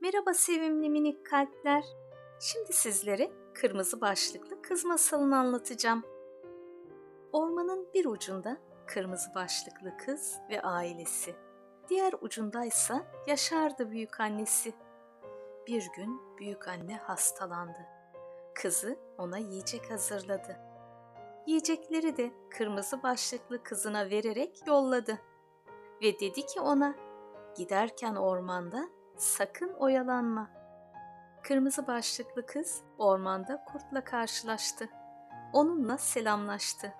Merhaba sevimli minik kalpler. Şimdi sizlere kırmızı başlıklı kız masalını anlatacağım. Ormanın bir ucunda kırmızı başlıklı kız ve ailesi. Diğer ucundaysa yaşardı büyük annesi. Bir gün büyük anne hastalandı. Kızı ona yiyecek hazırladı. Yiyecekleri de kırmızı başlıklı kızına vererek yolladı. Ve dedi ki ona, giderken ormanda sakın oyalanma. Kırmızı başlıklı kız ormanda kurtla karşılaştı. Onunla selamlaştı.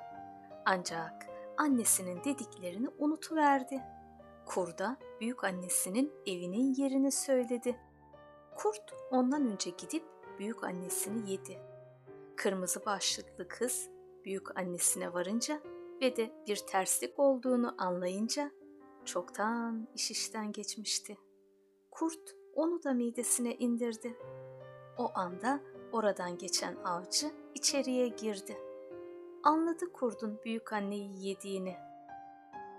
Ancak annesinin dediklerini unutuverdi. Kurda büyük annesinin evinin yerini söyledi. Kurt ondan önce gidip büyük annesini yedi. Kırmızı başlıklı kız büyük annesine varınca ve de bir terslik olduğunu anlayınca çoktan iş işten geçmişti. Kurt onu da midesine indirdi. O anda oradan geçen avcı içeriye girdi. Anladı kurdun büyük anneyi yediğini.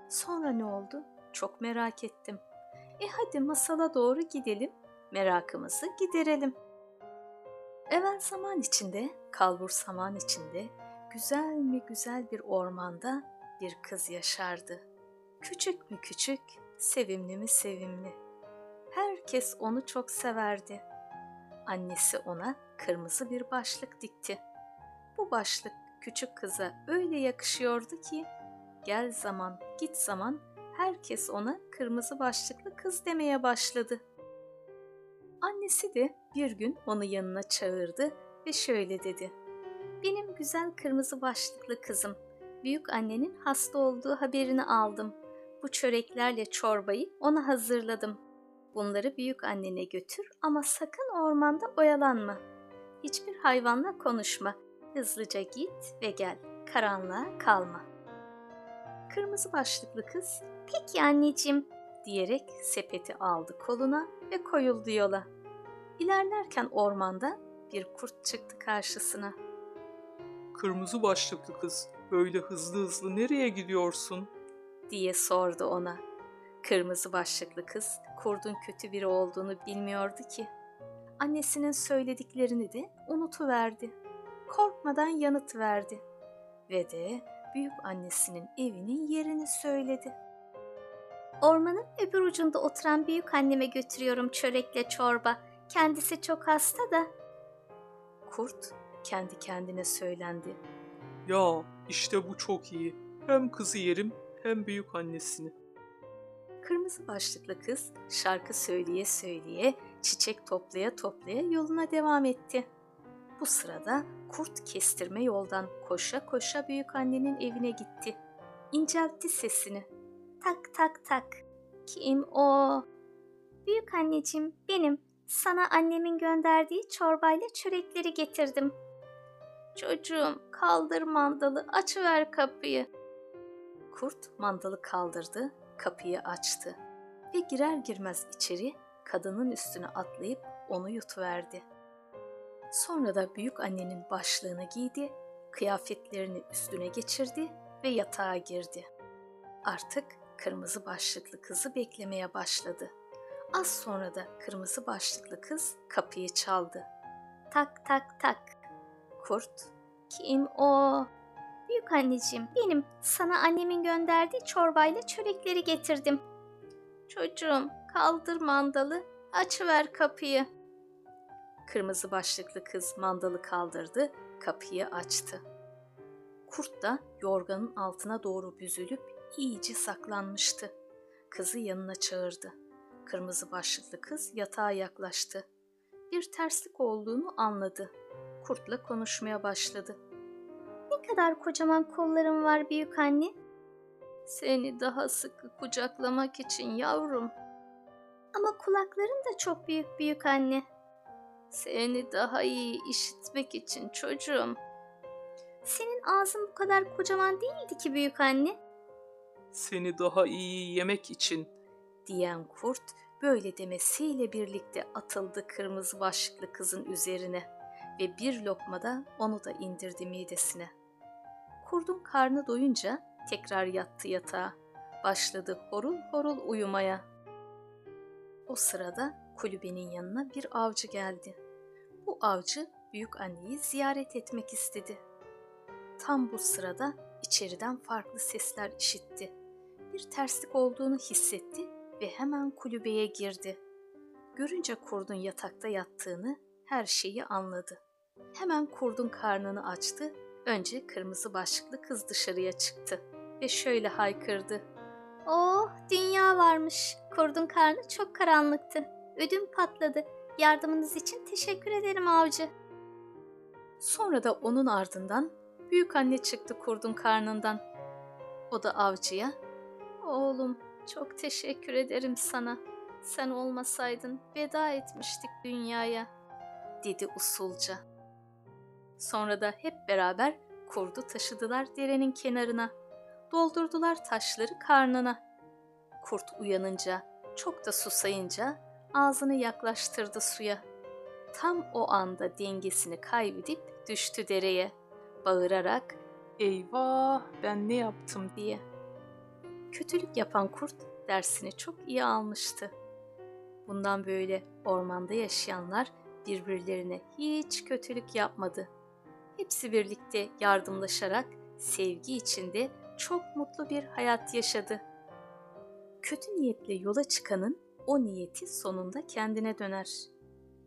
Sonra ne oldu? Çok merak ettim. E hadi masala doğru gidelim, merakımızı giderelim. Evvel zaman içinde, kalbur zaman içinde, güzel mi güzel bir ormanda bir kız yaşardı. Küçük mü küçük, sevimli mi sevimli. Herkes onu çok severdi. Annesi ona kırmızı bir başlık dikti. Bu başlık küçük kıza öyle yakışıyordu ki gel zaman git zaman herkes ona kırmızı başlıklı kız demeye başladı. Annesi de bir gün onu yanına çağırdı ve şöyle dedi. Benim güzel kırmızı başlıklı kızım, büyük annenin hasta olduğu haberini aldım. Bu çöreklerle çorbayı ona hazırladım. Bunları büyük annene götür ama sakın ormanda oyalanma. Hiçbir hayvanla konuşma. Hızlıca git ve gel. Karanlığa kalma. Kırmızı başlıklı kız, peki anneciğim diyerek sepeti aldı koluna ve koyuldu yola. İlerlerken ormanda bir kurt çıktı karşısına. Kırmızı başlıklı kız, böyle hızlı hızlı nereye gidiyorsun? diye sordu ona. Kırmızı başlıklı kız kurdun kötü biri olduğunu bilmiyordu ki. Annesinin söylediklerini de unutuverdi. Korkmadan yanıt verdi. Ve de büyük annesinin evinin yerini söyledi. Ormanın öbür ucunda oturan büyük anneme götürüyorum çörekle çorba. Kendisi çok hasta da. Kurt kendi kendine söylendi. Ya işte bu çok iyi. Hem kızı yerim hem büyük annesini. Kırmızı başlıklı kız şarkı söyleye söyleye, çiçek toplaya toplaya yoluna devam etti. Bu sırada kurt kestirme yoldan koşa koşa büyük annenin evine gitti. İnceltti sesini. Tak tak tak. Kim o? Büyük anneciğim benim. Sana annemin gönderdiği çorbayla çörekleri getirdim. Çocuğum kaldır mandalı açıver kapıyı. Kurt mandalı kaldırdı, kapıyı açtı ve girer girmez içeri kadının üstüne atlayıp onu yutuverdi. Sonra da büyük annenin başlığını giydi, kıyafetlerini üstüne geçirdi ve yatağa girdi. Artık kırmızı başlıklı kızı beklemeye başladı. Az sonra da kırmızı başlıklı kız kapıyı çaldı. Tak tak tak. Kurt, kim o? Büyük anneciğim, benim sana annemin gönderdiği çorbayla çörekleri getirdim. Çocuğum, kaldır mandalı, açıver kapıyı. Kırmızı başlıklı kız mandalı kaldırdı, kapıyı açtı. Kurt da yorganın altına doğru büzülüp iyice saklanmıştı. Kızı yanına çağırdı. Kırmızı başlıklı kız yatağa yaklaştı. Bir terslik olduğunu anladı. Kurtla konuşmaya başladı. Ne kadar kocaman kollarım var büyük anne. Seni daha sıkı kucaklamak için yavrum. Ama kulakların da çok büyük büyük anne. Seni daha iyi işitmek için çocuğum. Senin ağzın bu kadar kocaman değildi ki büyük anne. Seni daha iyi yemek için. Diyen kurt böyle demesiyle birlikte atıldı kırmızı başlıklı kızın üzerine ve bir lokmada onu da indirdi midesine. Kurdun karnı doyunca tekrar yattı yatağa. Başladı horul horul uyumaya. O sırada kulübenin yanına bir avcı geldi. Bu avcı büyük anneyi ziyaret etmek istedi. Tam bu sırada içeriden farklı sesler işitti. Bir terslik olduğunu hissetti ve hemen kulübeye girdi. Görünce kurdun yatakta yattığını, her şeyi anladı. Hemen kurdun karnını açtı. Önce kırmızı başlıklı kız dışarıya çıktı ve şöyle haykırdı. Oh dünya varmış. Kurdun karnı çok karanlıktı. Ödüm patladı. Yardımınız için teşekkür ederim avcı. Sonra da onun ardından büyük anne çıktı kurdun karnından. O da avcıya, "Oğlum, çok teşekkür ederim sana. Sen olmasaydın veda etmiştik dünyaya." dedi usulca. Sonra da hep beraber kurdu taşıdılar derenin kenarına. Doldurdular taşları karnına. Kurt uyanınca, çok da susayınca ağzını yaklaştırdı suya. Tam o anda dengesini kaybedip düştü dereye. Bağırarak Eyvah ben ne yaptım diye. Kötülük yapan kurt dersini çok iyi almıştı. Bundan böyle ormanda yaşayanlar birbirlerine hiç kötülük yapmadı. Hepsi birlikte yardımlaşarak sevgi içinde çok mutlu bir hayat yaşadı. Kötü niyetle yola çıkanın o niyeti sonunda kendine döner.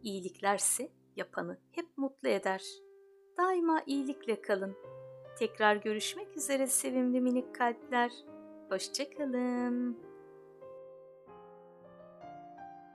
İyiliklerse yapanı hep mutlu eder. Daima iyilikle kalın. Tekrar görüşmek üzere sevimli minik kalpler. Hoşçakalın.